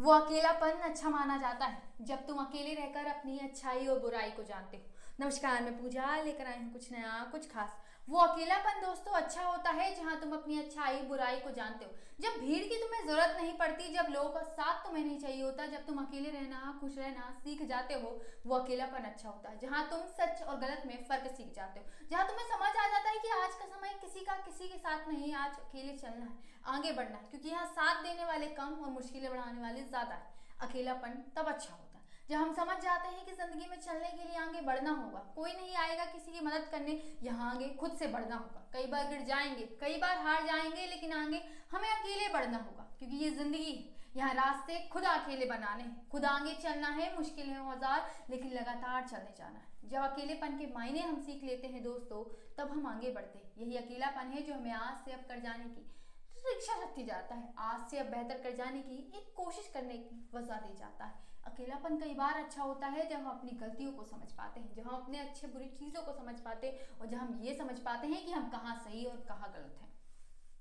वो अकेलापन अच्छा माना जाता है। जब तुम अकेले रहकर अपनी अच्छाई और बुराई को जानते हो। नमस्कार, मैं पूजा, लेकर आई हूँ कुछ नया, कुछ खास। वो अकेलापन दोस्तों अच्छा होता है जहाँ तुम अपनी अच्छाई, बुराई को जानते हो। जब भीड़ की तुम्हें ज़रूरत नहीं पड़ती, जब लोगों का साथ तुम्हें नहीं चाहिए होता, जब तुम अकेले रहना, खुश रहना, सीख जाते हो, वो अकेलापन अच्छा होता है। जहाँ तुम सच और गलत में फ़र्क सीख जाते हो। जहाँ तुम्हें समझ आ जाता है कि आज का समय किसी का, किसी के साथ नहीं, आज अकेले चलना है, आगे बढ़ना है। क्योंकि यहाँ साथ देने वाले कम और मुश्किलें बढ़ाने वाले ज़्यादा है। अकेलापन तब अच्छा होता है। जब हम समझ जाते हैं कि ज़िंदगी में चलने के लिए आगे बढ़ना होगा, कोई नहीं आएगा किसी की मदद करने, यहाँ आगे खुद से बढ़ना होगा। कई बार गिर जाएँगे, कई बार हार जाएँगे, लेकिन आगे हमें अकेले बढ़ना होगा, क्योंकि ये ज़िंदगी है। यहाँ रास्ते खुद अकेले बनाने हैं। खुद आगे चलना है, मुश्किल है औज़ार, लेकिन लगातार चलने जाना है। जब अकेलेपन के मायने हम सीख लेते हैं दोस्तों, तब हम आगे बढ़ते हैं। यही अकेलापन है जो हमें आज से अब कर जाने की रिक्शा शक्ति जाता है। आज से अब बेहतर कर जाने की एक कोशिश करने की वजह दे जाता है। अकेलापन कई बार अच्छा होता है जब हम अपनी गलतियों को समझ पाते हैं, जब हम अपने अच्छे बुरी चीज़ों को समझ पाते हैं और जब हम ये समझ पाते हैं कि हम कहाँ सही और कहाँ गलत हैं।